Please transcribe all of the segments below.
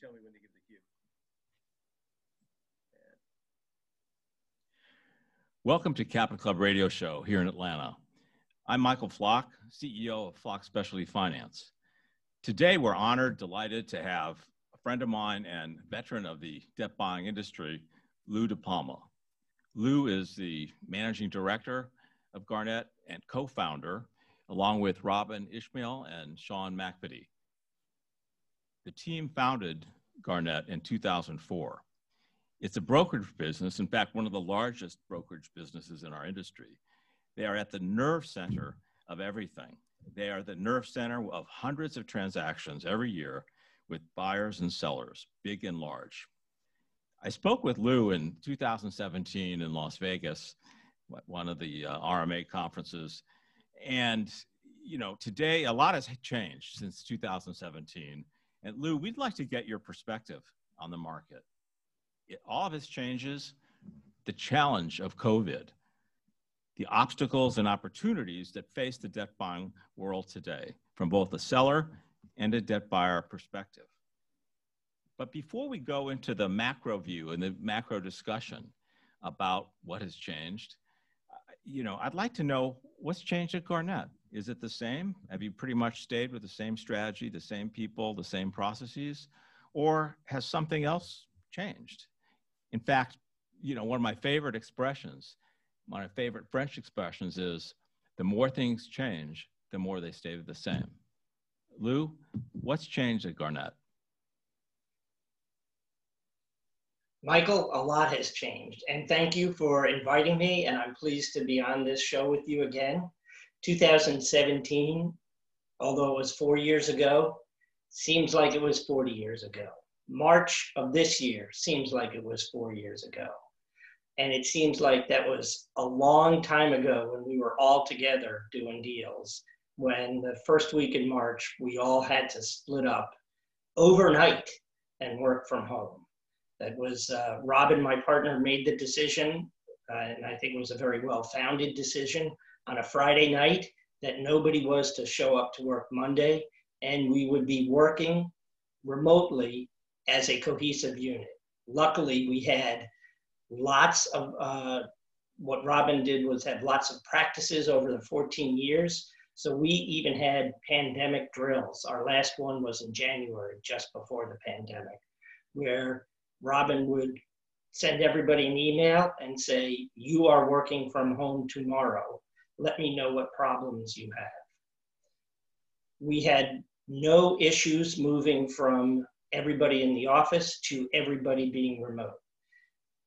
tell me when to give the cue. Welcome to Capital Club Radio Show here in Atlanta. I'm Michael Flock, CEO of Flock Specialty Finance. Today, we're honored, delighted to have a friend of mine and veteran of the debt buying industry, Lou DePalma. Lou is the managing director of Garnet and co founder, along with Robin Ishmael and Sean McVitie. The team founded Garnet in 2004. It's a brokerage business, in fact, one of the largest brokerage businesses in our industry. They are at the nerve center of everything. They are the nerve center of hundreds of transactions every year with buyers and sellers, big and large. I spoke with Lou in 2017 in Las Vegas, one of the uh, RMA conferences. And, you know, today a lot has changed since 2017. And Lou, we'd like to get your perspective on the market. It, all of its changes, the challenge of COVID, the obstacles and opportunities that face the debt buying world today from both a seller and a debt buyer perspective. But before we go into the macro view and the macro discussion about what has changed, uh, you know, I'd like to know what's changed at Garnet. Is it the same? Have you pretty much stayed with the same strategy, the same people, the same processes? Or has something else changed? In fact, you know, one of my favorite expressions, one of my favorite French expressions is the more things change, the more they stay the same. Lou, what's changed at Garnet? Michael, a lot has changed. And thank you for inviting me. And I'm pleased to be on this show with you again. 2017, although it was four years ago, seems like it was 40 years ago. March of this year seems like it was four years ago. And it seems like that was a long time ago when we were all together doing deals. When the first week in March, we all had to split up overnight and work from home. That was uh, Robin, my partner, made the decision, uh, and I think it was a very well founded decision on a Friday night that nobody was to show up to work Monday, and we would be working remotely as a cohesive unit. Luckily, we had lots of uh, what Robin did was have lots of practices over the 14 years. So we even had pandemic drills. Our last one was in January, just before the pandemic, where Robin would send everybody an email and say, You are working from home tomorrow let me know what problems you have. We had no issues moving from everybody in the office to everybody being remote.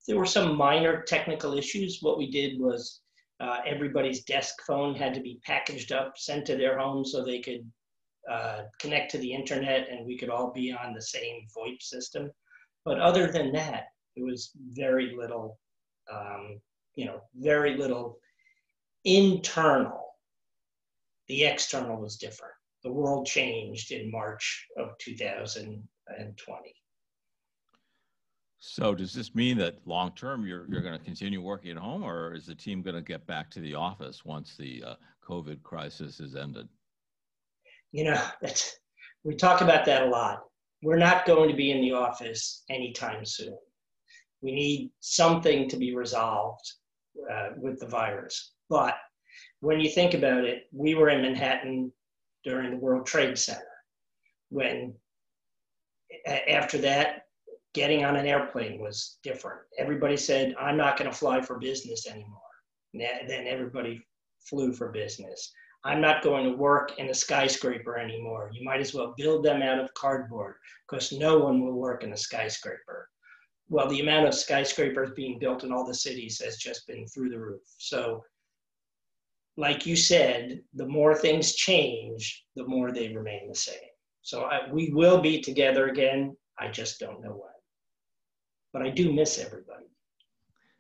There were some minor technical issues. What we did was uh, everybody's desk phone had to be packaged up, sent to their home so they could uh, connect to the internet and we could all be on the same VoIP system. But other than that, it was very little, um, you know, very little internal. The external was different. The world changed in March of 2020. So does this mean that long term you're, you're going to continue working at home or is the team going to get back to the office once the uh, COVID crisis is ended? You know, that's, we talk about that a lot. We're not going to be in the office anytime soon. We need something to be resolved uh, with the virus. But when you think about it, we were in Manhattan during the World Trade Center. When after that, getting on an airplane was different. Everybody said, I'm not going to fly for business anymore. Then everybody flew for business. I'm not going to work in a skyscraper anymore. You might as well build them out of cardboard because no one will work in a skyscraper. Well, the amount of skyscrapers being built in all the cities has just been through the roof. So like you said, the more things change, the more they remain the same. So I, we will be together again. I just don't know when. But I do miss everybody.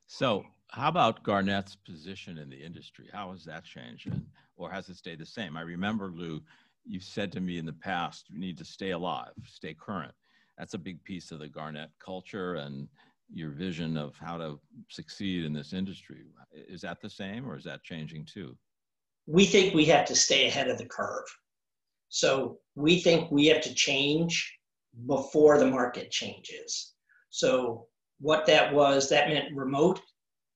So, how about Garnet's position in the industry? How has that changed, or has it stayed the same? I remember, Lou, you've said to me in the past, you need to stay alive, stay current. That's a big piece of the Garnet culture and your vision of how to succeed in this industry. Is that the same or is that changing too? We think we have to stay ahead of the curve. So we think we have to change before the market changes. So what that was, that meant remote.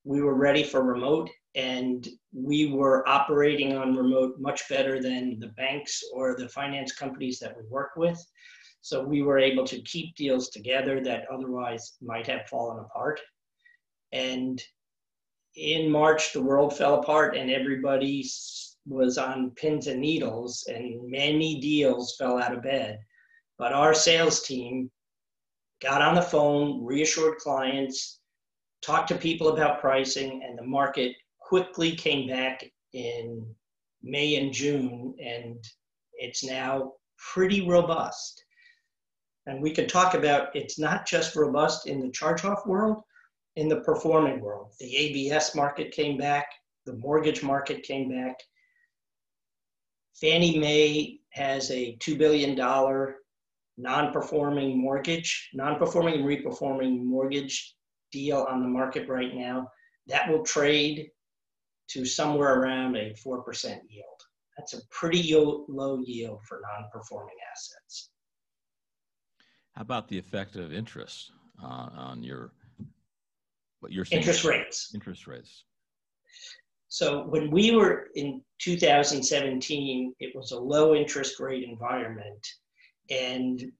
We were ready for remote and we were operating on remote much better than the banks or the finance companies that we work with. So we were able to keep deals together that otherwise might have fallen apart. And in March, the world fell apart and everybody was on pins and needles, and many deals fell out of bed. But our sales team got on the phone, reassured clients, talked to people about pricing, and the market quickly came back in May and June, and it's now pretty robust. And we could talk about it's not just robust in the charge off world, in the performing world. The ABS market came back, the mortgage market came back. Fannie Mae has a $2 billion non-performing mortgage, non-performing and reperforming mortgage deal on the market right now. That will trade to somewhere around a 4% yield. That's a pretty low yield for non-performing assets. How about the effect of interest uh, on your you're saying? Interest rates. Interest rates. So when we were in 2017, it was a low interest rate environment and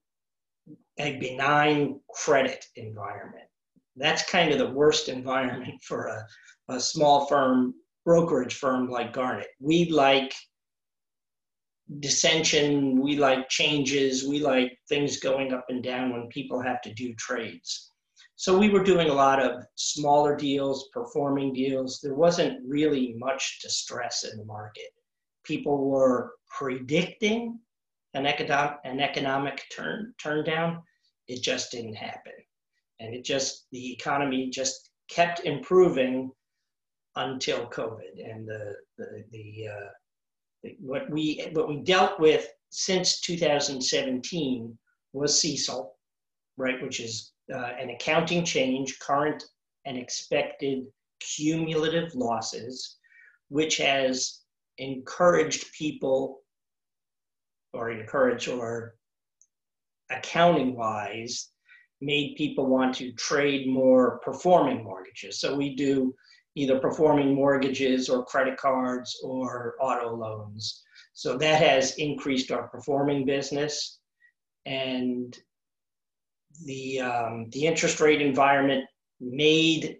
a benign credit environment. That's kind of the worst environment for a, a small firm, brokerage firm like Garnet. We like dissension, we like changes, we like things going up and down when people have to do trades. So we were doing a lot of smaller deals, performing deals. There wasn't really much distress in the market. People were predicting an economic, an economic turn, turn down. It just didn't happen. And it just, the economy just kept improving until COVID. And the, the, the, uh, what, we, what we dealt with since 2017 was CECL, right, which is uh, an accounting change, current and expected cumulative losses, which has encouraged people or encouraged or accounting wise made people want to trade more performing mortgages. So we do either performing mortgages or credit cards or auto loans. So that has increased our performing business. And the, um, the interest rate environment made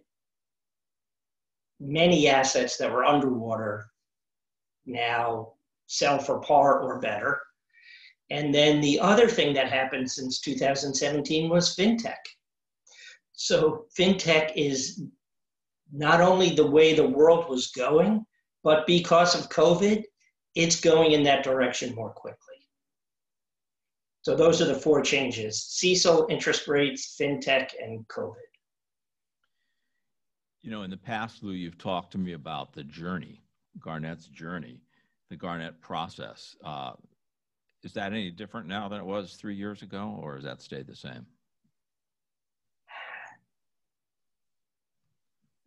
many assets that were underwater now sell for par or better. And then the other thing that happened since 2017 was fintech. So fintech is not only the way the world was going, but because of COVID, it's going in that direction more quickly. So those are the four changes CECL, interest rates, fintech, and COVID. You know, in the past, Lou, you've talked to me about the journey, Garnet's journey, the Garnet process. Uh, is that any different now than it was three years ago, or has that stayed the same?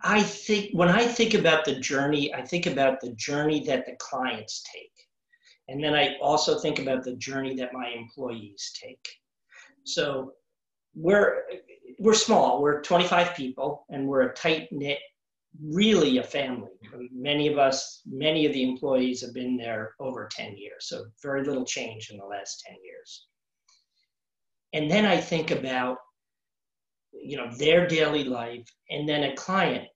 I think when I think about the journey, I think about the journey that the clients take. And then I also think about the journey that my employees take. So we're we're small. We're 25 people, and we're a tight knit, really a family. Many of us, many of the employees have been there over 10 years. So very little change in the last 10 years. And then I think about you know their daily life, and then a client,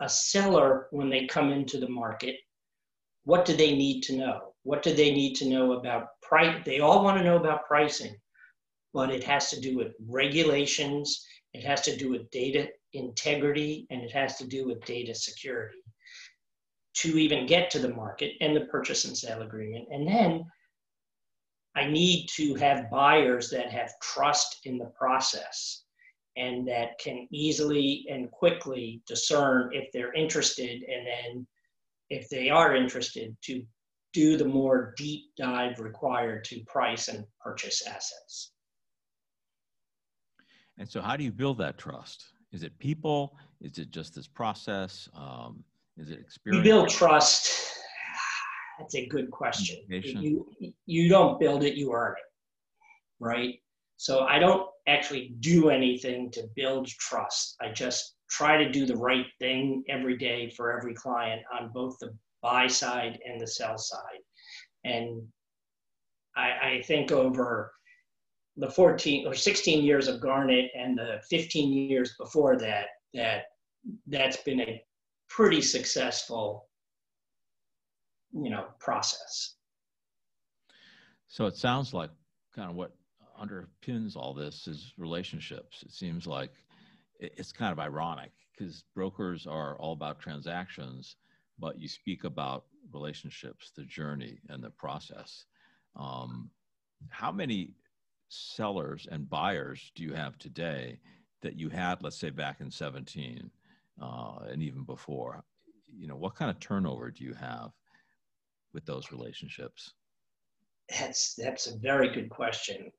a seller when they come into the market. What do they need to know? What do they need to know about price? They all want to know about pricing, but it has to do with regulations, it has to do with data integrity, and it has to do with data security to even get to the market and the purchase and sale agreement. And then I need to have buyers that have trust in the process and that can easily and quickly discern if they're interested and then if they are interested to do the more deep dive required to price and purchase assets. And so, how do you build that trust? Is it people? Is it just this process? Um, is it experience? You build trust. That's a good question. You, you don't build it, you earn it, right? So I don't actually do anything to build trust. I just try to do the right thing every day for every client on both the buy side and the sell side. And I, I think over the 14 or 16 years of Garnet and the 15 years before that, that that's been a pretty successful, you know, process. So it sounds like kind of what underpins all this is relationships. It seems like it's kind of ironic because brokers are all about transactions, but you speak about relationships, the journey, and the process. Um, how many sellers and buyers do you have today that you had, let's say, back in 17 uh, and even before? You know, what kind of turnover do you have with those relationships? That's that's a very good question.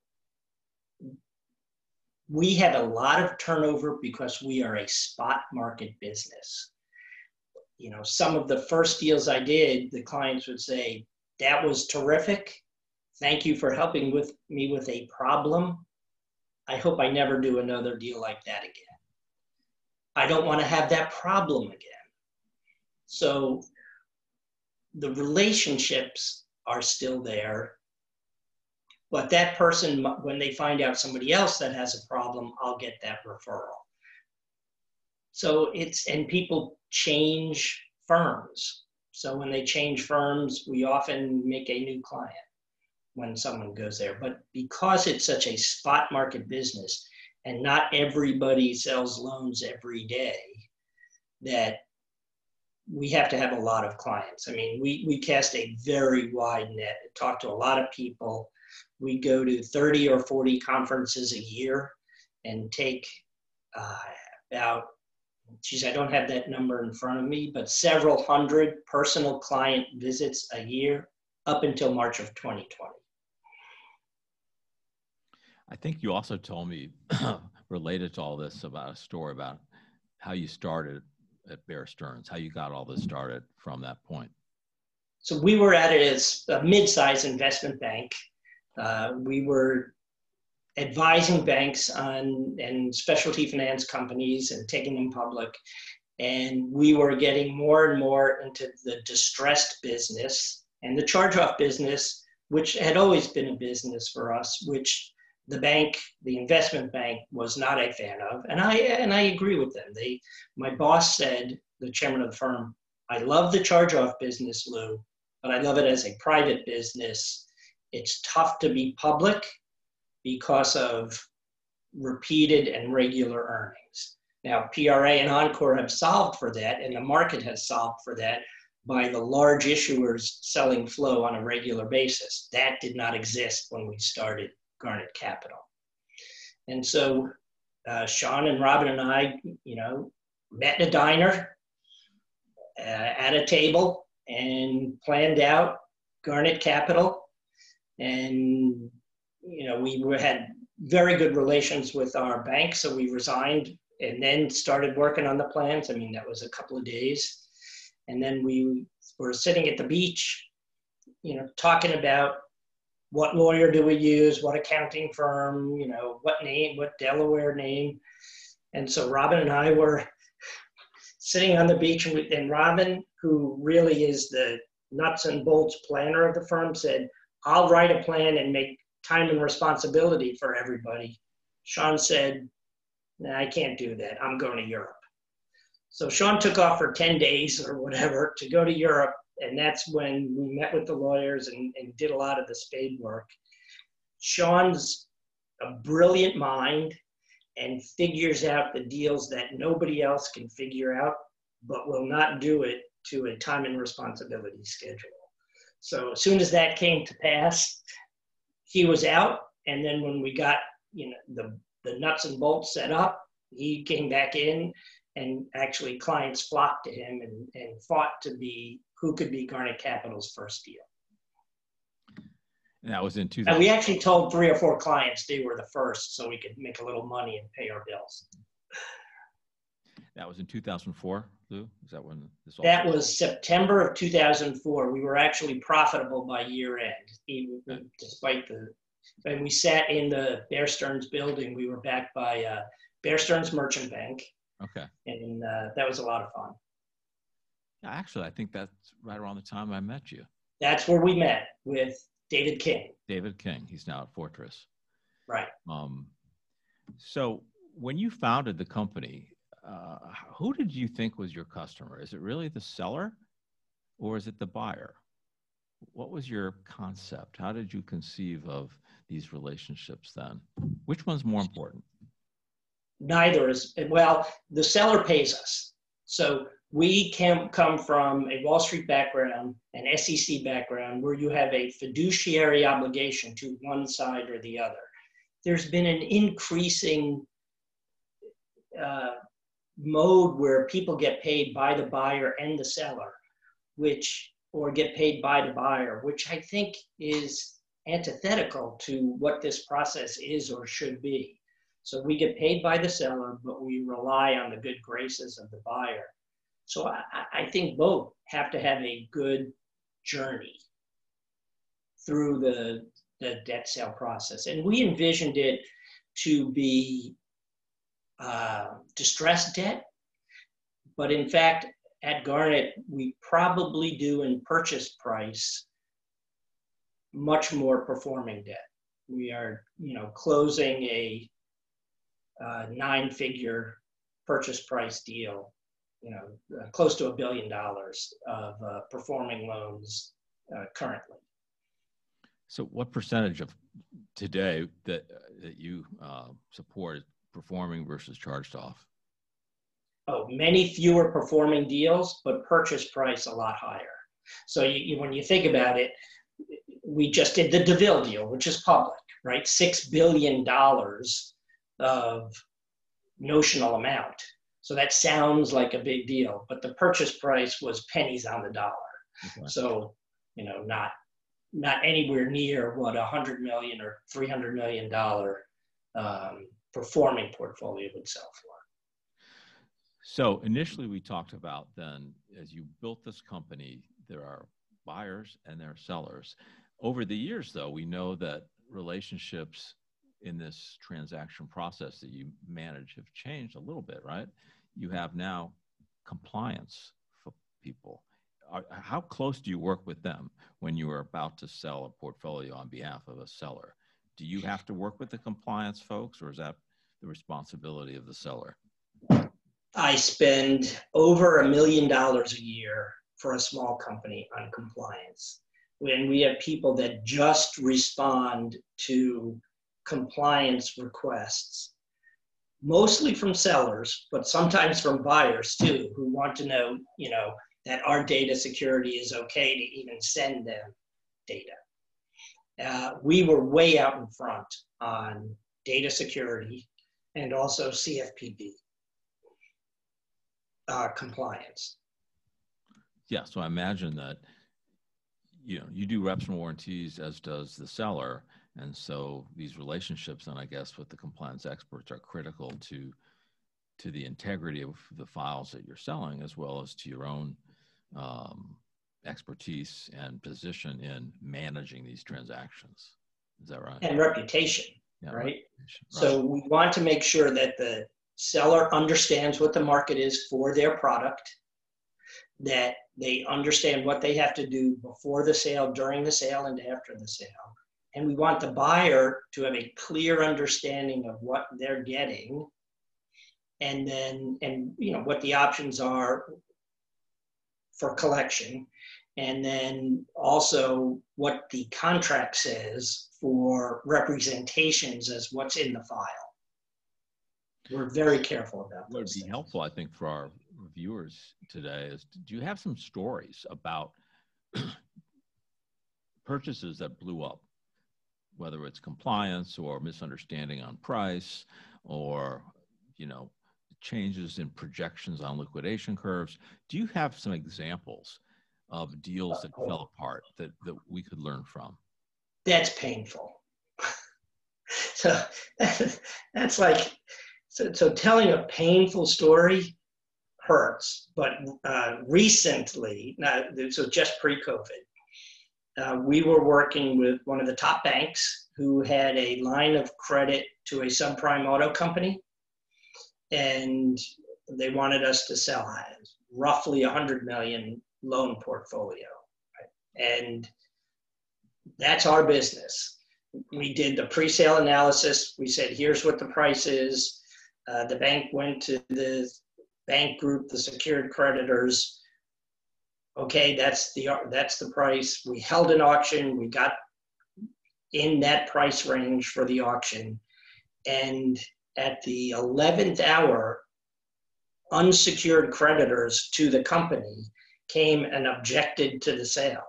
We have a lot of turnover because we are a spot market business. You know, some of the first deals I did, the clients would say, "That was terrific. Thank you for helping with me with a problem. I hope I never do another deal like that again. I don't want to have that problem again." So the relationships are still there but that person, when they find out somebody else that has a problem, I'll get that referral. So it's, and people change firms. So when they change firms, we often make a new client when someone goes there. But because it's such a spot market business and not everybody sells loans every day, that we have to have a lot of clients. I mean, we, we cast a very wide net, talk to a lot of people we go to 30 or 40 conferences a year and take uh, about, geez, I don't have that number in front of me, but several hundred personal client visits a year up until March of 2020. I think you also told me, related to all this, about a story about how you started at Bear Stearns, how you got all this started from that point. So we were at it as a mid-sized investment bank uh, we were advising banks on and specialty finance companies and taking them public. And we were getting more and more into the distressed business and the charge-off business, which had always been a business for us, which the bank, the investment bank, was not a fan of. And I and I agree with them. They, my boss said, the chairman of the firm, I love the charge-off business, Lou, but I love it as a private business it's tough to be public because of repeated and regular earnings. Now, PRA and Encore have solved for that, and the market has solved for that by the large issuers selling flow on a regular basis. That did not exist when we started Garnet Capital. And so uh, Sean and Robin and I, you know, met in a diner uh, at a table and planned out Garnet Capital and you know we had very good relations with our bank, so we resigned and then started working on the plans. I mean, that was a couple of days, and then we were sitting at the beach, you know, talking about what lawyer do we use, what accounting firm, you know, what name, what Delaware name, and so Robin and I were sitting on the beach, and, Robin, who really is the nuts and bolts planner of the firm, said, I'll write a plan and make time and responsibility for everybody. Sean said, nah, I can't do that. I'm going to Europe. So Sean took off for 10 days or whatever to go to Europe. And that's when we met with the lawyers and, and did a lot of the spade work. Sean's a brilliant mind and figures out the deals that nobody else can figure out, but will not do it to a time and responsibility schedule. So as soon as that came to pass, he was out. And then when we got, you know, the, the nuts and bolts set up, he came back in and actually clients flocked to him and, and fought to be who could be Garnet Capital's first deal. And that was in 2000. And we actually told three or four clients they were the first so we could make a little money and pay our bills. That was in 2004, Lou? Is that when this all That was September of 2004. We were actually profitable by year end, even despite the and we sat in the Bear Stearns building. We were backed by uh, Bear Stearns Merchant Bank. Okay. And uh, that was a lot of fun. Actually, I think that's right around the time I met you. That's where we met with David King. David King. He's now at Fortress. Right. Um, so when you founded the company, uh, who did you think was your customer? Is it really the seller or is it the buyer? What was your concept? How did you conceive of these relationships then? Which one's more important? Neither is, well, the seller pays us. So we can come from a Wall Street background, an SEC background, where you have a fiduciary obligation to one side or the other. There's been an increasing uh, mode where people get paid by the buyer and the seller, which, or get paid by the buyer, which I think is antithetical to what this process is or should be. So we get paid by the seller, but we rely on the good graces of the buyer. So I, I think both have to have a good journey through the, the debt sale process. And we envisioned it to be uh, distressed debt, but in fact, at Garnet, we probably do in purchase price much more performing debt. We are, you know, closing a uh, nine-figure purchase price deal, you know, uh, close to a billion dollars of uh, performing loans uh, currently. So, what percentage of today that that you uh, support performing versus charged off? Oh, many fewer performing deals, but purchase price a lot higher. So, you, you, when you think about it, we just did the DeVille deal, which is public, right? $6 billion of notional amount. So that sounds like a big deal, but the purchase price was pennies on the dollar. Okay. So, you know, not not anywhere near what a hundred million or three hundred million dollar um, performing portfolio would sell for. So initially, we talked about then as you built this company, there are buyers and there are sellers. Over the years, though, we know that relationships in this transaction process that you manage have changed a little bit, right? You have now compliance for people. How close do you work with them when you are about to sell a portfolio on behalf of a seller? Do you have to work with the compliance folks, or is that the responsibility of the seller? I spend over a million dollars a year for a small company on compliance when we have people that just respond to compliance requests, mostly from sellers, but sometimes from buyers too, who want to know, you know, that our data security is okay to even send them data. Uh, we were way out in front on data security and also CFPB uh, compliance. Yeah, so I imagine that you know you do reps and warranties as does the seller, and so these relationships, and I guess with the compliance experts, are critical to to the integrity of the files that you're selling, as well as to your own um, expertise and position in managing these transactions. Is that right? And reputation, yeah, right? Reputation. So we want to make sure that the seller understands what the market is for their product, that they understand what they have to do before the sale, during the sale, and after the sale and we want the buyer to have a clear understanding of what they're getting and then and you know what the options are for collection and then also what the contract says for representations as what's in the file. We're very careful about what would be things. helpful i think for our viewers today is do you have some stories about purchases that blew up? Whether it's compliance or misunderstanding on price or you know changes in projections on liquidation curves. Do you have some examples of deals that fell apart that, that we could learn from. That's painful. So that's like so, so telling a painful story hurts but uh, recently now so just pre-covid uh, we were working with one of the top banks who had a line of credit to a subprime auto company, and they wanted us to sell roughly 100 million loan portfolio. And that's our business. We did the pre-sale analysis. We said, here's what the price is. Uh, the bank went to the bank group, the secured creditors. Okay, that's the that's the price. We held an auction. We got in that price range for the auction, and at the 11th hour, unsecured creditors to the company came and objected to the sale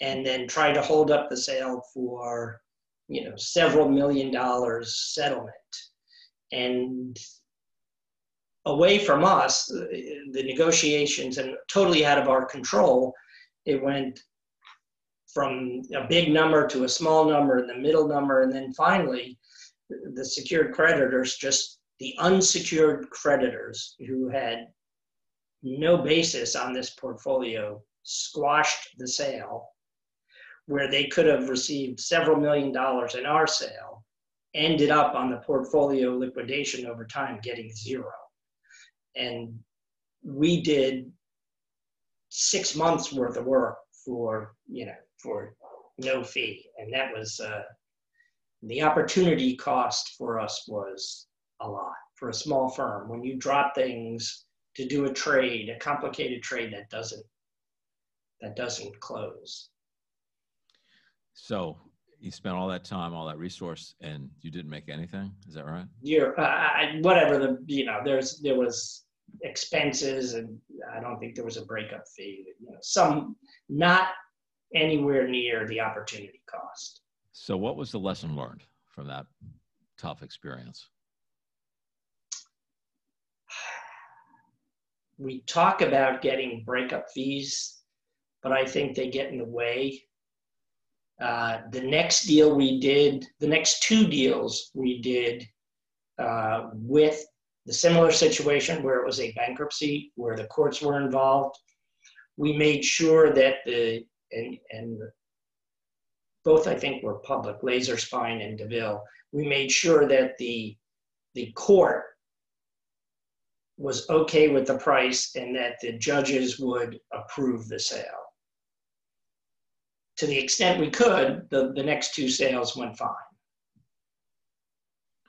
and then tried to hold up the sale for you know several million dollars settlement. And away from us the negotiations and totally out of our control it went from a big number to a small number and the middle number. And then finally the secured creditors just the unsecured creditors who had no basis on this portfolio squashed the sale where they could have received several million dollars in our sale ended up on the portfolio liquidation over time getting zero and we did six months worth of work for you know for no fee and that was uh, the opportunity cost for us was a lot for a small firm. When you drop things to do a trade, a complicated trade that doesn't that doesn't close. So you spent all that time, all that resource, and you didn't make anything. Is that right? You're uh, whatever the you know. There's there was expenses, and I don't think there was a breakup fee. You know, some not anywhere near the opportunity cost. So, what was the lesson learned from that tough experience? We talk about getting breakup fees, but I think they get in the way. Uh, the next deal we did, the next two deals we did uh, with the similar situation where it was a bankruptcy, where the courts were involved, we made sure that the, and, and both I think were public, Laser Spine and DeVille, we made sure that the, the court was okay with the price and that the judges would approve the sale. To the extent we could, the, the next two sales went fine.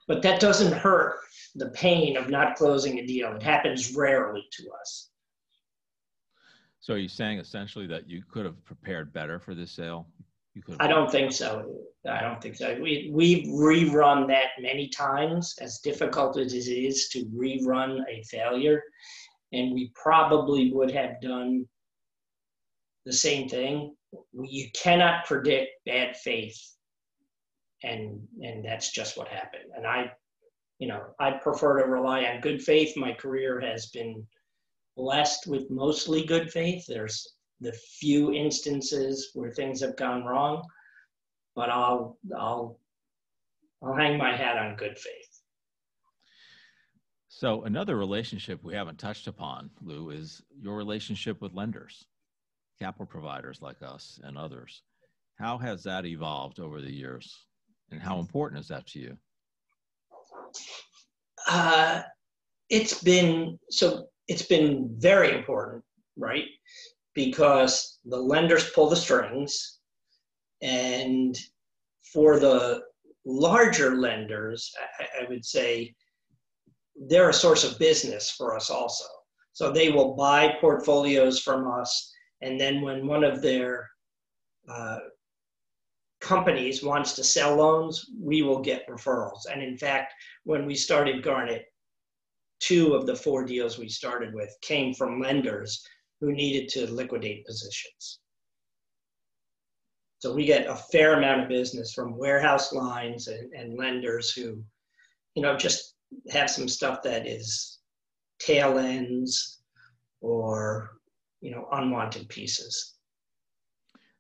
But that doesn't hurt the pain of not closing a deal. It happens rarely to us. So are you saying essentially that you could have prepared better for this sale? I don't think so. I don't think so. We we've rerun that many times, as difficult as it is to rerun a failure, and we probably would have done the same thing. You cannot predict bad faith, and and that's just what happened. And I, you know, I prefer to rely on good faith. My career has been blessed with mostly good faith. There's the few instances where things have gone wrong, but I'll I'll I'll hang my hat on good faith. So another relationship we haven't touched upon, Lou, is your relationship with lenders, capital providers like us and others. How has that evolved over the years, and how important is that to you? Uh, it's been so. It's been very important, right? Because the lenders pull the strings. And for the larger lenders, I, I would say they're a source of business for us also. So they will buy portfolios from us. And then when one of their uh, companies wants to sell loans, we will get referrals. And in fact, when we started Garnet, two of the four deals we started with came from lenders who needed to liquidate positions. So we get a fair amount of business from warehouse lines and, and lenders who, you know, just have some stuff that is tail ends or, you know, unwanted pieces.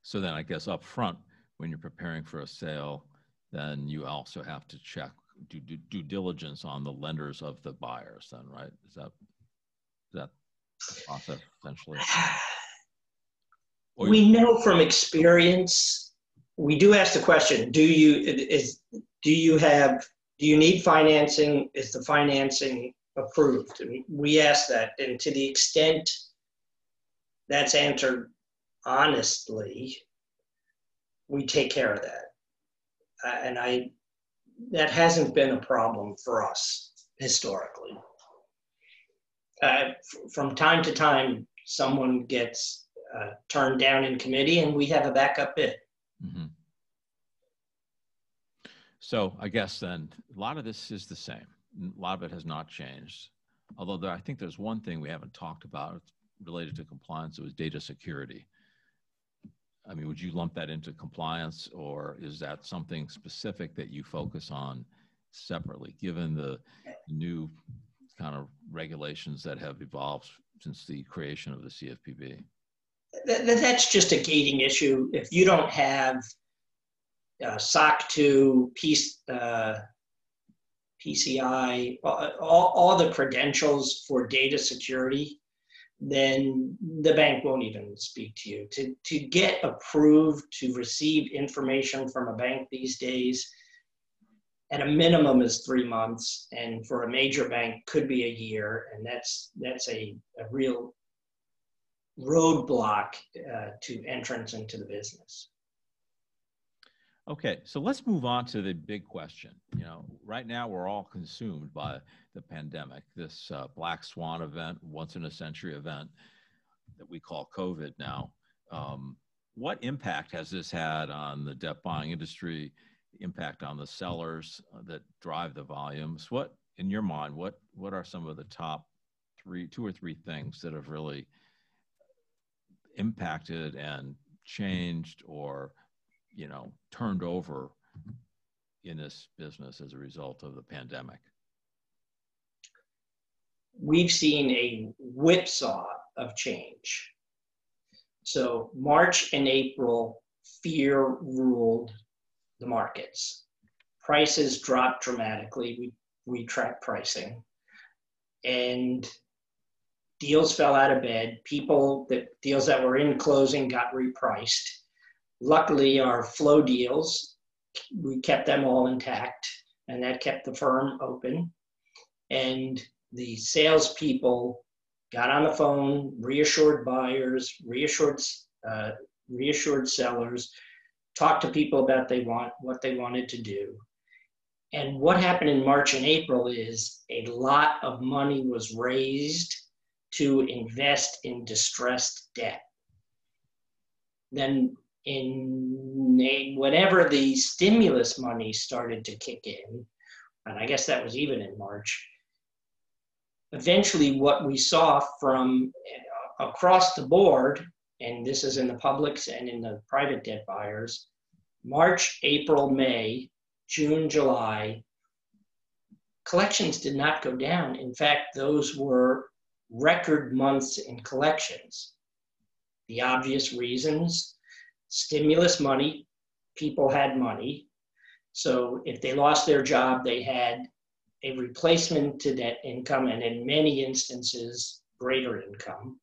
So then I guess up front, when you're preparing for a sale, then you also have to check do due diligence on the lenders of the buyers then right is that process essentially? we know from experience we do ask the question: Do you is do you have do you need financing? Is the financing approved? And we ask that, and to the extent that's answered honestly, we take care of that. Uh, and I, that hasn't been a problem for us historically. Uh, f- from time to time, someone gets uh, turned down in committee, and we have a backup bid. Mm-hmm. So I guess then a lot of this is the same. A lot of it has not changed. Although there, I think there's one thing we haven't talked about related to compliance. It was data security. I mean, would you lump that into compliance, or is that something specific that you focus on separately, given the new kind of regulations that have evolved since the creation of the CFPB? That's just a gating issue. If you don't have uh, SOC 2, piece, uh, PCI, all, all the credentials for data security, then the bank won't even speak to you. To, to get approved to receive information from a bank these days, at a minimum is three months, and for a major bank could be a year, and that's that's a, a real roadblock uh, to entrance into the business. Okay, so let's move on to the big question. You know, right now we're all consumed by the pandemic, this uh, black swan event, once in a century event that we call COVID now. Um, what impact has this had on the debt buying industry? Impact on the sellers uh, that drive the volumes? What, in your mind, what what are some of the top three, two or three things that have really impacted and changed or you know, turned over in this business as a result of the pandemic? We've seen a whipsaw of change. So, March and April, fear ruled the markets. Prices dropped dramatically. We, we track pricing. And deals fell out of bed. People that deals that were in closing got repriced Luckily, our flow deals, we kept them all intact, and that kept the firm open. And the salespeople got on the phone, reassured buyers, reassured uh, reassured sellers, talked to people about they want what they wanted to do. And what happened in March and April is a lot of money was raised to invest in distressed debt. Then in whatever the stimulus money started to kick in, and I guess that was even in March, eventually what we saw from uh, across the board, and this is in the publics and in the private debt buyers, March, April, May, June, July, collections did not go down. In fact, those were record months in collections. The obvious reasons stimulus money, people had money. So if they lost their job, they had a replacement to that income, and in many instances, greater income.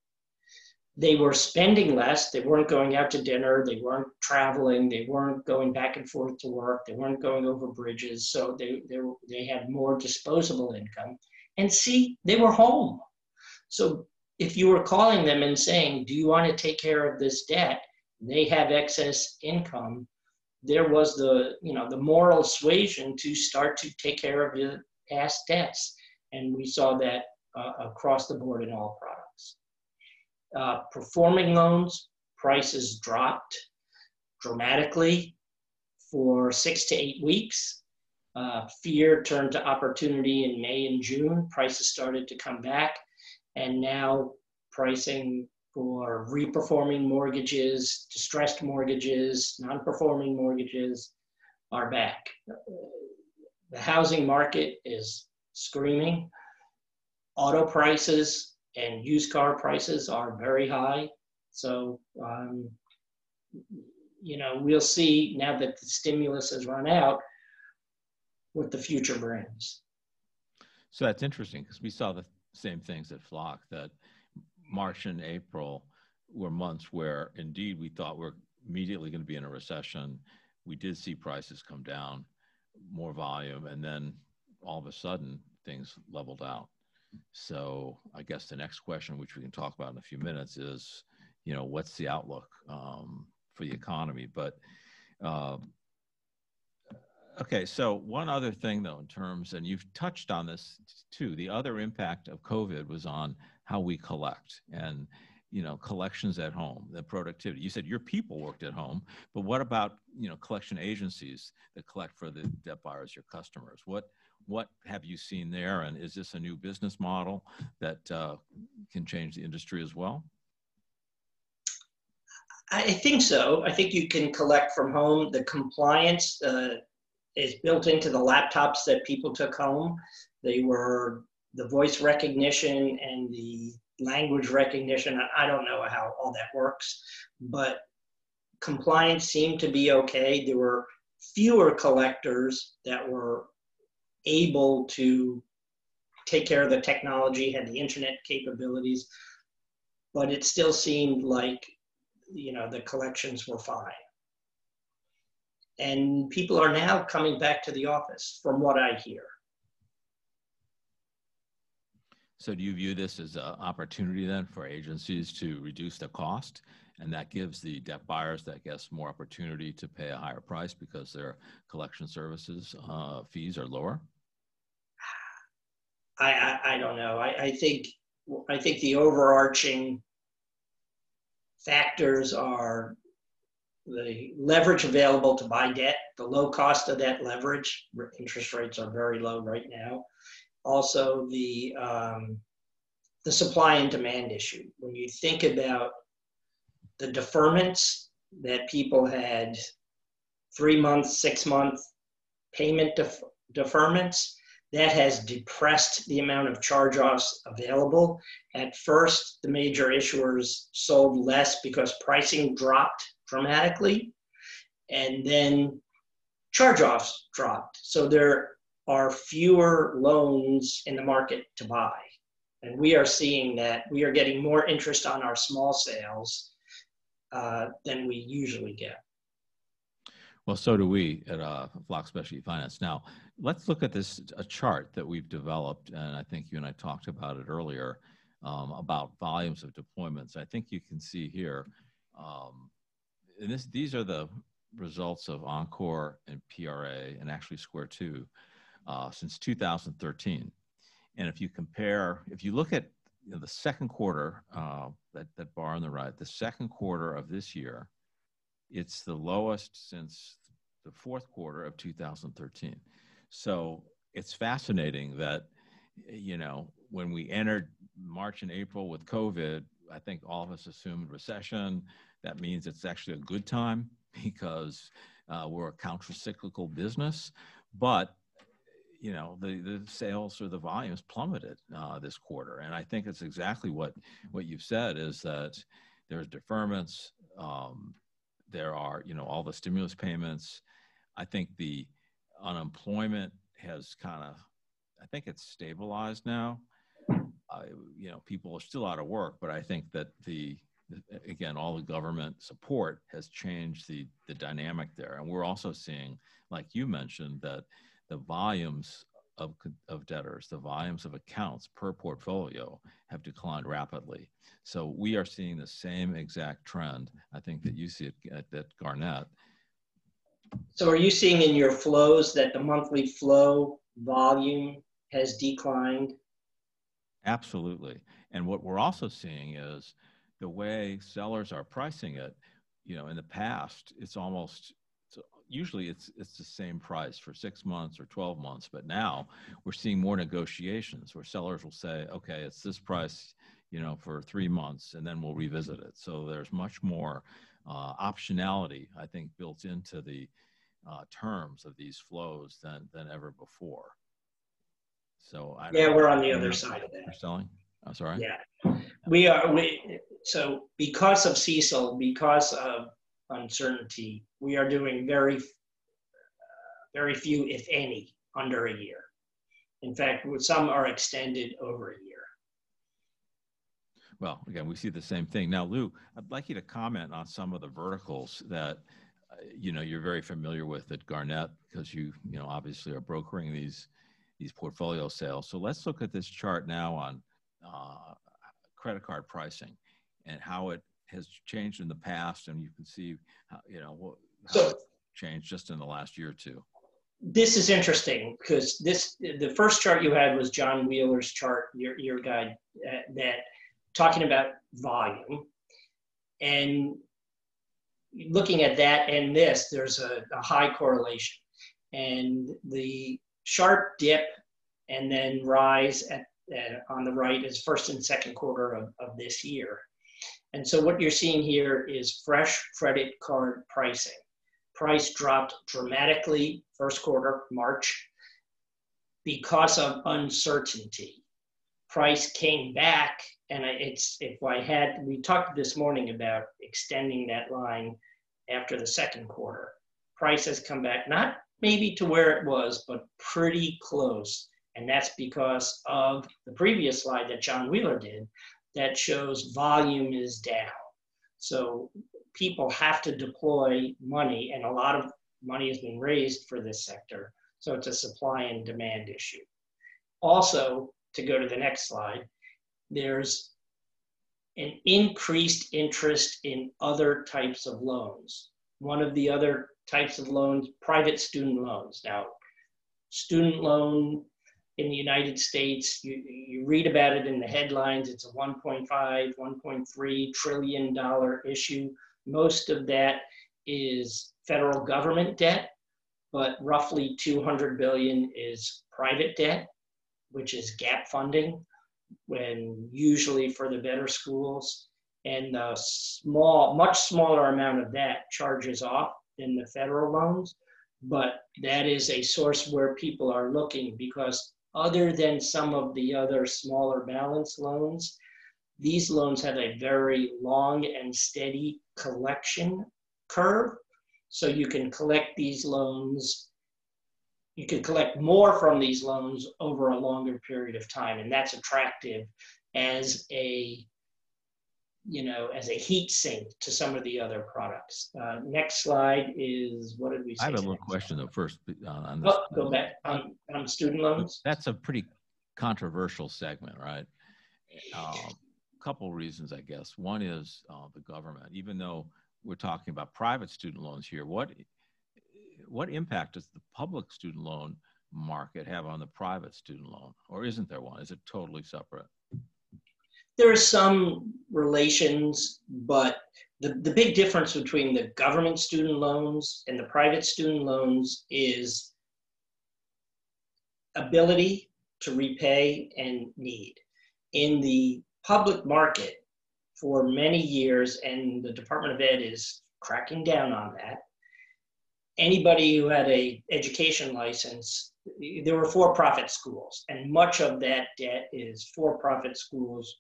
They were spending less. They weren't going out to dinner. They weren't traveling. They weren't going back and forth to work. They weren't going over bridges. So they, they, they had more disposable income. And see, they were home. So if you were calling them and saying, Do you want to take care of this debt? they have excess income, there was the you know the moral suasion to start to take care of the past debts, and we saw that uh, across the board in all products. Uh, performing loans prices dropped dramatically for six to eight weeks. Uh, fear turned to opportunity in May and June. Prices started to come back, and now pricing for reperforming mortgages, distressed mortgages, non-performing mortgages are back. The housing market is screaming. Auto prices and used car prices are very high. So, um, you know, we'll see now that the stimulus has run out what the future brings. So that's interesting because we saw the same things at Flock that March and April were months where indeed we thought we're immediately going to be in a recession. We did see prices come down, more volume, and then all of a sudden things leveled out. So I guess the next question, which we can talk about in a few minutes, is you know what's the outlook um, for the economy? But uh, okay, so one other thing though, in terms, and you've touched on this too, the other impact of COVID was on how we collect and you know collections at home the productivity you said your people worked at home but what about you know collection agencies that collect for the debt buyers your customers what what have you seen there? And is this a new business model that uh, can change the industry as well? I think so. I think you can collect from home. The compliance uh, is built into the laptops that people took home. They were the voice recognition and the language recognition. I don't know how all that works, but compliance seemed to be okay. There were fewer collectors that were able to take care of the technology, had the internet capabilities, but it still seemed like you know the collections were fine. And people are now coming back to the office, from what I hear. So do you view this as an opportunity then for agencies to reduce the cost? And that gives the debt buyers, that guess, more opportunity to pay a higher price because their collection services uh, fees are lower? I, I, I don't know. I, I think I think the overarching factors are the leverage available to buy debt, the low cost of that leverage. Interest rates are very low right now also the um, the supply and demand issue. When you think about the deferments that people had, three months, six month payment def- deferments, that has depressed the amount of charge offs available. At first, the major issuers sold less because pricing dropped dramatically, and then charge offs dropped. So there are fewer loans in the market to buy. And we are seeing that we are getting more interest on our small sales uh, than we usually get. Well, so do we at uh, Flock Specialty Finance. Now, let's look at this a chart that we've developed, and I think you and I talked about it earlier um, about volumes of deployments. I think you can see here, um, and this, these are the results of Encore and PRA and actually Square Two uh, since 2013. And if you compare, if you look at you know, the second quarter, uh, that, that bar on the right, the second quarter of this year, it's the lowest since the fourth quarter of 2013. So it's fascinating that, you know, when we entered March and April with COVID, I think all of us assumed recession. That means it's actually a good time because uh, we're a countercyclical business. But you know the the sales or the volumes plummeted uh, this quarter, and I think it's exactly what what you've said is that there's deferments, um, there are you know all the stimulus payments. I think the unemployment has kind of, I think it's stabilized now. Uh, you know, people are still out of work, but I think that the again all the government support has changed the the dynamic there, and we're also seeing, like you mentioned, that the volumes of, of debtors, the volumes of accounts per portfolio have declined rapidly. So we are seeing the same exact trend, I think, that you see at, at, at Garnet. So are you seeing in your flows that the monthly flow volume has declined? Absolutely. And what we're also seeing is the way sellers are pricing it, you know, in the past, it's almost usually it's it's the same price for six months or 12 months but now we're seeing more negotiations where sellers will say okay it's this price you know for three months and then we'll revisit it. So there's much more uh, optionality i think built into the uh, terms of these flows than than ever before. So I yeah we're on the other side of that you're selling. I'm sorry? Yeah. We are we so because of CECL because of uncertainty, we are doing very, uh, very few, if any, under a year. In fact, some are extended over a year. Well, again, we see the same thing. Now, Lou, I'd like you to comment on some of the verticals that uh, you know you're very familiar with at Garnet because you you know obviously are brokering these these portfolio sales. So let's look at this chart now on uh, credit card pricing and how it has changed in the past, and you can see how, you know how so, changed just in the last year or two. This is interesting because this the first chart you had was John Wheeler's chart, your your guide uh, that talking about volume, and looking at that and this, there's a, a high correlation, and the sharp dip and then rise at, at, on the right is first and second quarter of, of this year. And so what you're seeing here is fresh credit card pricing. Price dropped dramatically first quarter, March, because of uncertainty. Price came back, and it's if I had we talked this morning about extending that line after the second quarter. Price has come back, not maybe to where it was, but pretty close. And that's because of the previous slide that John Wheeler did that shows volume is down. So people have to deploy money, and a lot of money has been raised for this sector. So it's a supply and demand issue. Also, to go to the next slide, there's an increased interest in other types of loans. One of the other types of loans, private student loans. Now, student loan in the United States, you, you read about it in the headlines, it's a 1.5, 1.3 trillion dollar issue. Most of that is federal government debt, but roughly 200 billion is private debt, which is gap funding, when usually for the better schools. And a small, much smaller amount of that charges off in the federal loans, but that is a source where people are looking because other than some of the other smaller balance loans, these loans have a very long and steady collection curve. So you can collect these loans, you can collect more from these loans over a longer period of time. And that's attractive as a you know, as a heat sink to some of the other products. Uh, next slide is, what did we say? I have a little question though first. Uh, on this, oh, go back on, on student loans. That's a pretty controversial segment, right? A uh, couple reasons, I guess. One is uh, the government, even though we're talking about private student loans here, what, what impact does the public student loan market have on the private student loan? Or isn't there one? Is it totally separate? There are some relations, but the, the big difference between the government student loans and the private student loans is ability to repay and need. In the public market for many years, and the Department of Ed is cracking down on that, anybody who had a education license, there were for-profit schools, and much of that debt is for-profit schools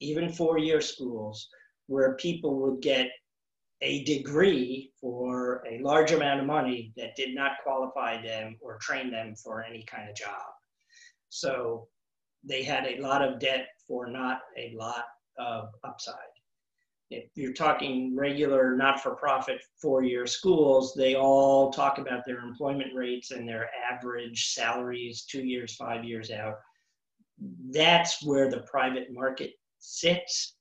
even four year schools, where people would get a degree for a large amount of money that did not qualify them or train them for any kind of job. So they had a lot of debt for not a lot of upside. If you're talking regular not for profit four year schools, they all talk about their employment rates and their average salaries two years, five years out. That's where the private market sits.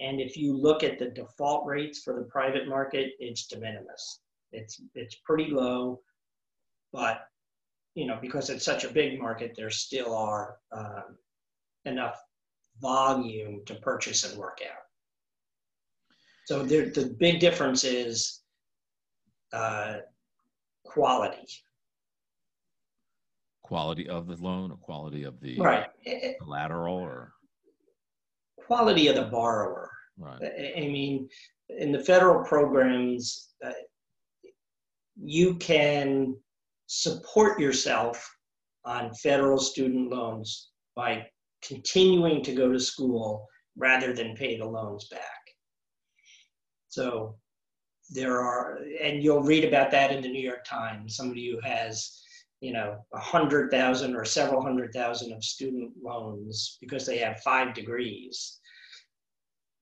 And if you look at the default rates for the private market, it's de minimis. It's, it's pretty low, but you know, because it's such a big market, there still are um, enough volume to purchase and work out. So there, the big difference is uh, quality. Quality of the loan, or quality of the right. collateral, or quality of the borrower. Right. I, mean, in the federal programs, uh, you can support yourself on federal student loans by continuing to go to school rather than pay the loans back. So there are, and you'll read about that in the New York Times, somebody who has you know, a hundred thousand or several hundred thousand of student loans because they have five degrees.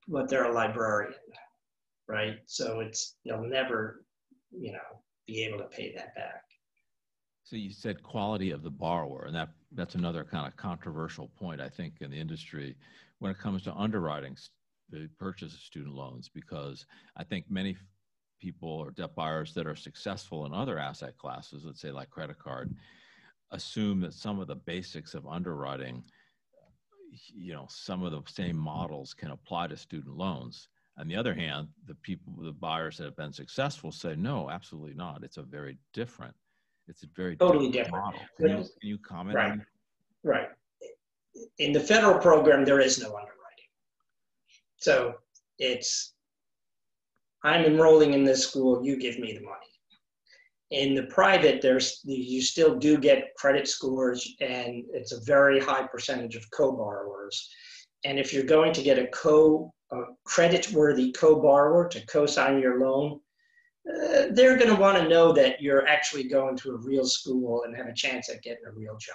but they're a librarian, right? So it's, they'll never, you know, be able to pay that back. So you said quality of the borrower, and that that's another kind of controversial point I think in the industry when it comes to underwriting the purchase of student loans, because I think many people or debt buyers that are successful in other asset classes, let's say like credit card, assume that some of the basics of underwriting, you know, some of the same models can apply to student loans. On the other hand, the people, the buyers that have been successful say, no, absolutely not. It's a very different, it's a very totally different, model. Can, you, can you comment right, Right. In the federal program, there is no underwriting. So it's, I'm enrolling in this school, you give me the money. In the private, there's you still do get credit scores, and it's a very high percentage of co-borrowers. And if you're going to get a co a credit-worthy co-borrower to co-sign your loan, uh, they're going to want to know that you're actually going to a real school and have a chance at getting a real job.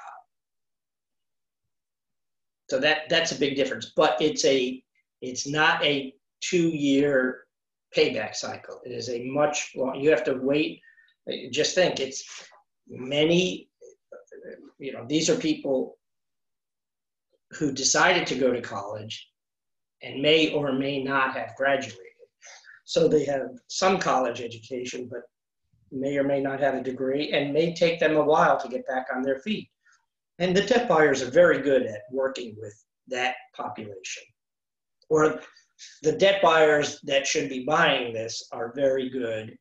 So that that's a big difference. But it's a it's not a two-year payback cycle. It is a much long. You have to wait just think it's many you know these are people who decided to go to college and may or may not have graduated so they have some college education but may or may not have a degree and may take them a while to get back on their feet and the debt buyers are very good at working with that population or the debt buyers that should be buying this are very good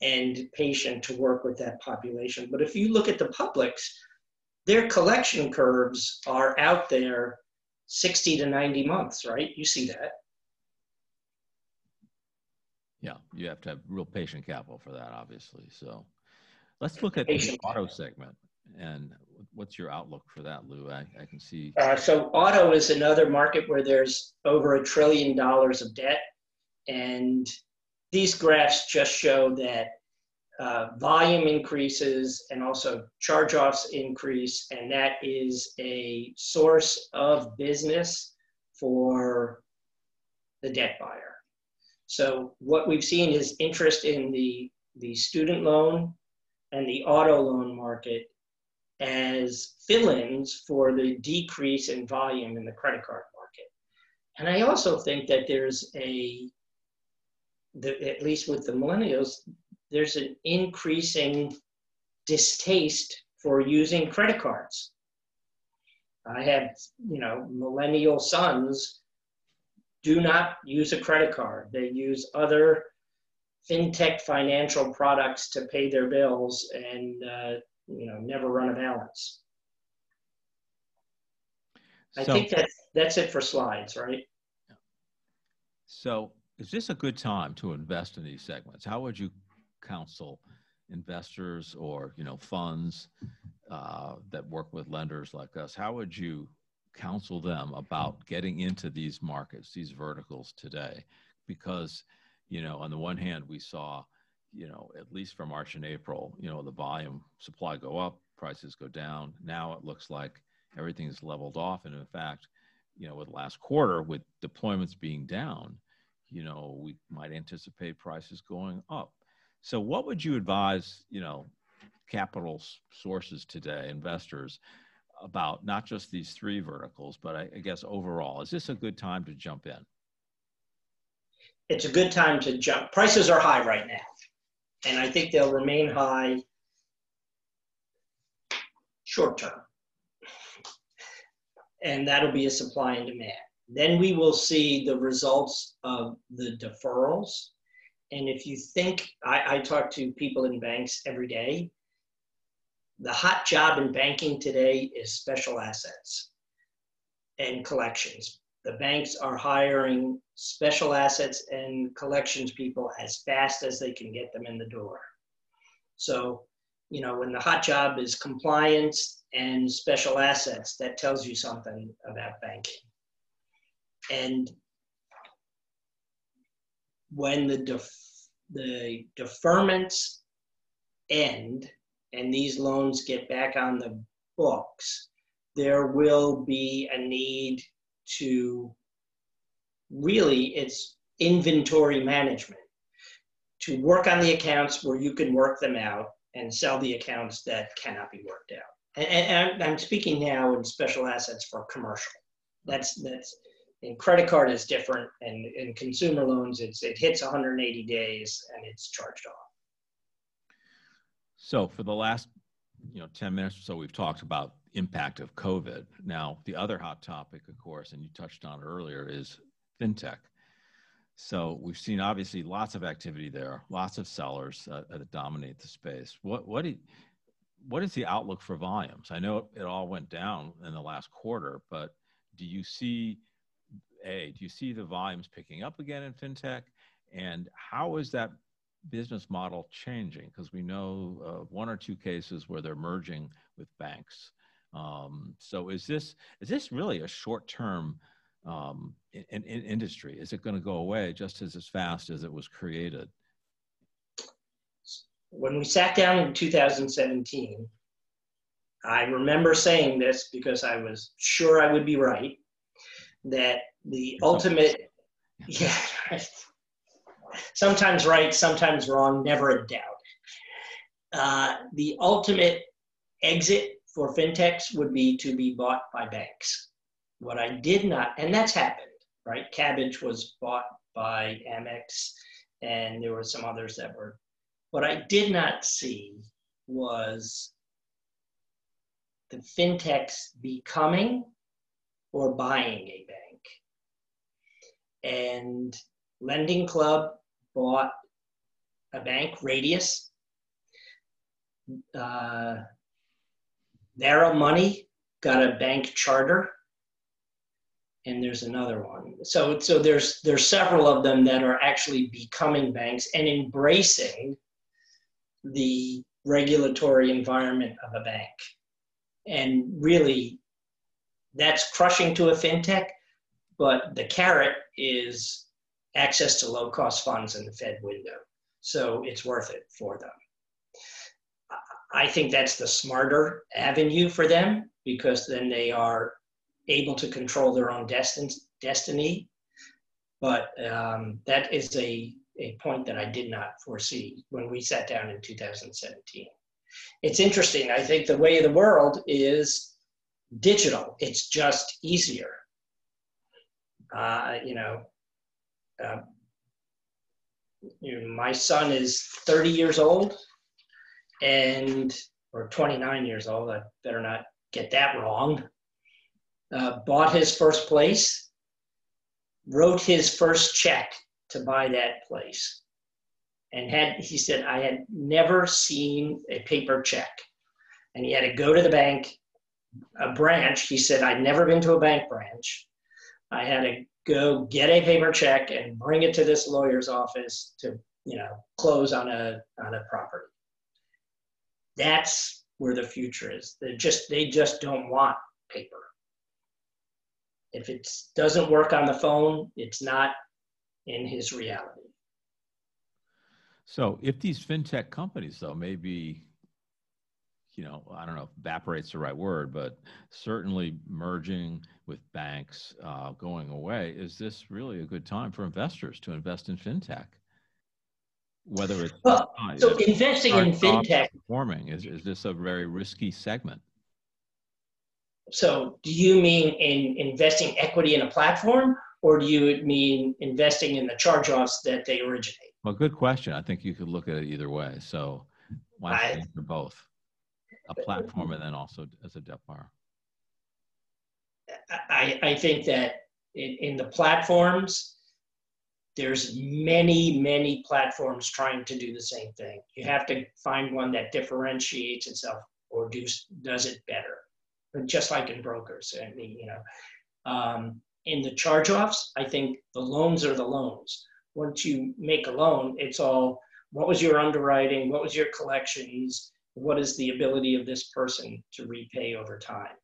and patient to work with that population. But if you look at the publics, their collection curves are out there 60 to 90 months, right? You see that. Yeah, you have to have real patient capital for that, obviously. So let's look at patient the auto segment. And what's your outlook for that, Lou? I, I can see. Uh, so auto is another market where there's over a trillion dollars of debt. And these graphs just show that uh, volume increases and also charge-offs increase, and that is a source of business for the debt buyer. So what we've seen is interest in the, the student loan and the auto loan market as fill-ins for the decrease in volume in the credit card market. And I also think that there's a the, at least with the millennials, there's an increasing distaste for using credit cards. I have, you know, millennial sons do not use a credit card. They use other fintech financial products to pay their bills and, uh, you know, never run a balance. I think that's, that's it for slides, right? So is this a good time to invest in these segments? How would you counsel investors or you know funds uh, that work with lenders like us? How would you counsel them about getting into these markets, these verticals today? Because you know, on the one hand, we saw you know at least for March and April, you know, the volume supply go up, prices go down. Now it looks like everything's leveled off, and in fact, you know, with last quarter with deployments being down you know, we might anticipate prices going up. So, what would you advise, you know, capital sources today, investors, about not just these three verticals, but I, I guess overall? Is this a good time to jump in? It's a good time to jump. Prices are high right now, and I think they'll remain high short term. And that'll be a supply and demand. Then we will see the results of the deferrals. And if you think, I, I talk to people in banks every day. The hot job in banking today is special assets and collections. The banks are hiring special assets and collections people as fast as they can get them in the door. So, you know, when the hot job is compliance and special assets, that tells you something about banking. And when the, def the deferments end and these loans get back on the books, there will be a need to really it's inventory management to work on the accounts where you can work them out and sell the accounts that cannot be worked out. And, and I'm, I'm speaking now in special assets for commercial. That's that's in credit card is different, and in consumer loans, it's it hits 180 days and it's charged off. So for the last you know 10 minutes or so, we've talked about impact of COVID. Now the other hot topic, of course, and you touched on earlier, is fintech. So we've seen obviously lots of activity there, lots of sellers uh, that dominate the space. What what do what is the outlook for volumes? I know it all went down in the last quarter, but do you see a do you see the volumes picking up again in fintech, and how is that business model changing? Because we know uh, one or two cases where they're merging with banks. Um, so is this is this really a short term um, in, in, industry? Is it going to go away just as, as fast as it was created? When we sat down in 2017, I remember saying this because I was sure I would be right that the ultimate, yeah, sometimes right, sometimes wrong, never a doubt. Uh, the ultimate exit for fintechs would be to be bought by banks. What I did not, and that's happened, right? Kabbage was bought by Amex, and there were some others that were. What I did not see was the fintechs becoming or buying a bank. And Lending Club bought a bank, Radius. Uh, Varo Money got a bank charter and there's another one. So so there's there's several of them that are actually becoming banks and embracing the regulatory environment of a bank. And really that's crushing to a fintech, but the carrot is access to low cost funds in the Fed window. So it's worth it for them. I think that's the smarter avenue for them because then they are able to control their own destin- destiny. But um, that is a, a point that I did not foresee when we sat down in 2017. It's interesting. I think the way of the world is digital, it's just easier. Uh, you know, uh, you know, my son is 30 years old and or 29 years old. I better not get that wrong uh, bought his first place, wrote his first check to buy that place. And had he said, I had never seen a paper check. And he had to go to the bank, a branch. He said, I'd never been to a bank branch. I had to go get a paper check and bring it to this lawyer's office to, you know, close on a on a property. That's where the future is. They just they just don't want paper. If it doesn't work on the phone, it's not in his reality. So, if these fintech companies, though, maybe, you know, I don't know if evaporate's the right word, but certainly merging with banks, uh, going away, is this really a good time for investors to invest in fintech? Whether it's well, uh, so investing in fintech performing is, is this a very risky segment? So, do you mean in investing equity in a platform, or do you mean investing in the charge offs that they originate? Well, good question. I think you could look at it either way. So, why not answer both? A platform and then also as a debt buyer. I, I think that in, in the platforms, there's many, many platforms trying to do the same thing. You have to find one that differentiates itself or do, does it better just like in brokers. I mean, you know, um, in the charge-offs, I think the loans are the loans. Once you make a loan, it's all what was your underwriting, what was your collections, what is the ability of this person to repay over time.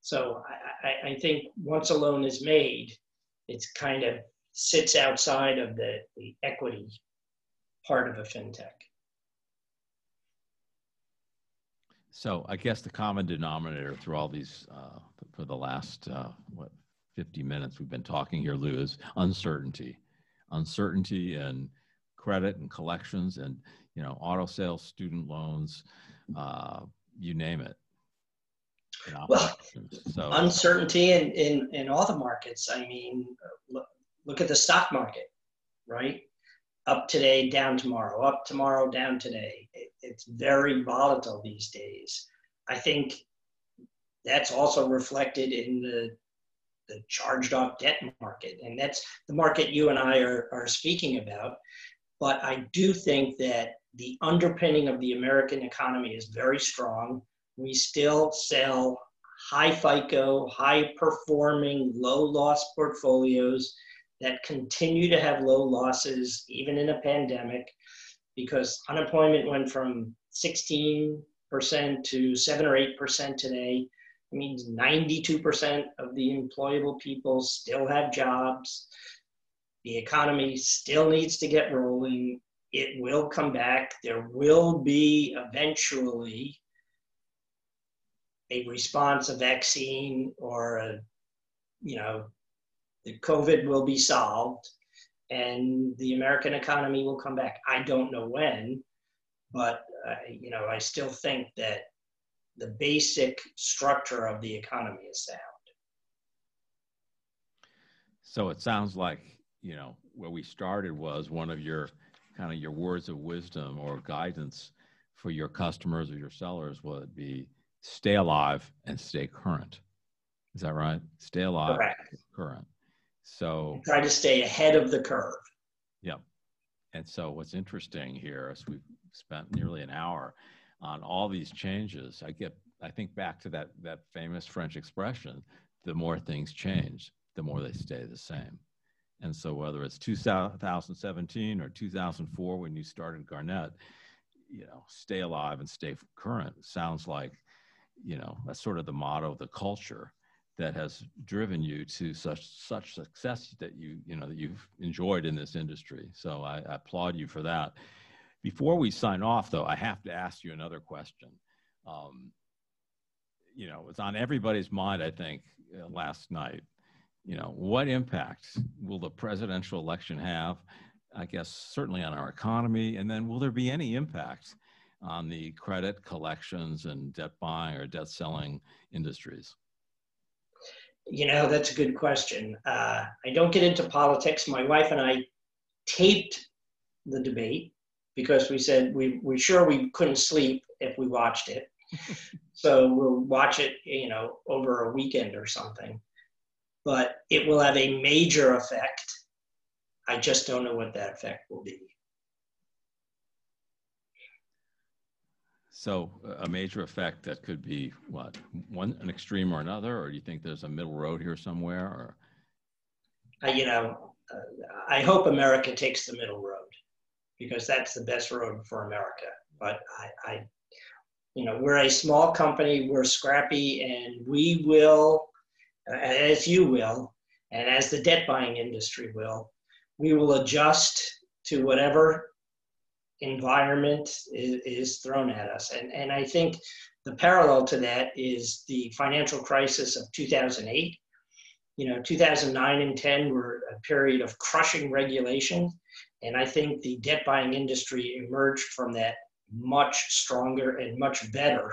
So I, I think once a loan is made, it's kind of sits outside of the, the equity part of a fintech. So I guess the common denominator through all these, uh, for the last, uh, what, 50 minutes we've been talking here, Lou, is uncertainty. Uncertainty in credit and collections and, you know, auto sales, student loans, uh, you name it. Well, so. uncertainty in, in, in all the markets. I mean, look, at the stock market, right? Up today, down tomorrow, up tomorrow, down today. It, it's very volatile these days. I think that's also reflected in the the charged off debt market. And that's the market you and I are, are speaking about. But I do think that the underpinning of the American economy is very strong. We still sell high FICO, high performing, low loss portfolios that continue to have low losses even in a pandemic because unemployment went from 16% to 7 or 8% today. It means 92% of the employable people still have jobs. The economy still needs to get rolling. It will come back. There will be eventually a response, a vaccine, or a, you know, the COVID will be solved and the American economy will come back. I don't know when, but uh, you know, I still think that the basic structure of the economy is sound. So it sounds like you know where we started was one of your kind of your words of wisdom or guidance for your customers or your sellers would be stay alive and stay current. Is that right? Stay alive, Correct. current. So try to stay ahead of the curve. Yep. And so what's interesting here is we've spent nearly an hour on all these changes. I get I think back to that that famous French expression, the more things change, the more they stay the same. And so whether it's 2017 or 2004 when you started Garnet, you know, stay alive and stay current sounds like, you know, that's sort of the motto of the culture that has driven you to such such success that you you know that you've enjoyed in this industry. So I, I applaud you for that. Before we sign off, though, I have to ask you another question. Um, you know, it's on everybody's mind. I think uh, last night. You know, what impact will the presidential election have? I guess certainly on our economy, and then will there be any impact on the credit collections and debt buying or debt selling industries? You know, that's a good question. Uh, I don't get into politics. My wife and I taped the debate because we said we we sure we couldn't sleep if we watched it. so we'll watch it, you know, over a weekend or something. But it will have a major effect. I just don't know what that effect will be. So a major effect that could be what one an extreme or another, or do you think there's a middle road here somewhere? Or uh, you know, uh, I hope America takes the middle road because that's the best road for America. But I, I you know, we're a small company, we're scrappy, and we will, as you will, and as the debt buying industry will, we will adjust to whatever environment is, is, thrown at us. And, and I think the parallel to that is the financial crisis of 2008. You know, 2009 and 10 were a period of crushing regulation. And I think the debt buying industry emerged from that much stronger and much better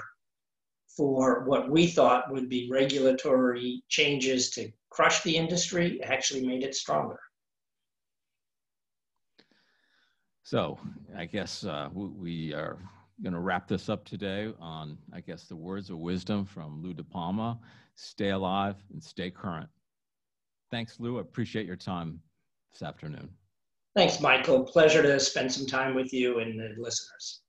for what we thought would be regulatory changes to crush the industry actually made it stronger. So I guess uh, we are going to wrap this up today on, I guess, the words of wisdom from Lou DePalma. Stay alive and stay current. Thanks, Lou. I appreciate your time this afternoon. Thanks, Michael. Pleasure to spend some time with you and the listeners.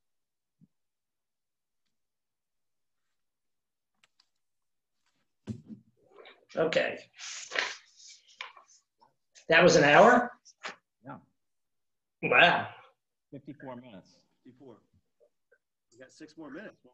Okay. That was an hour? Yeah. Wow. 54 minutes. 54. We got six more minutes.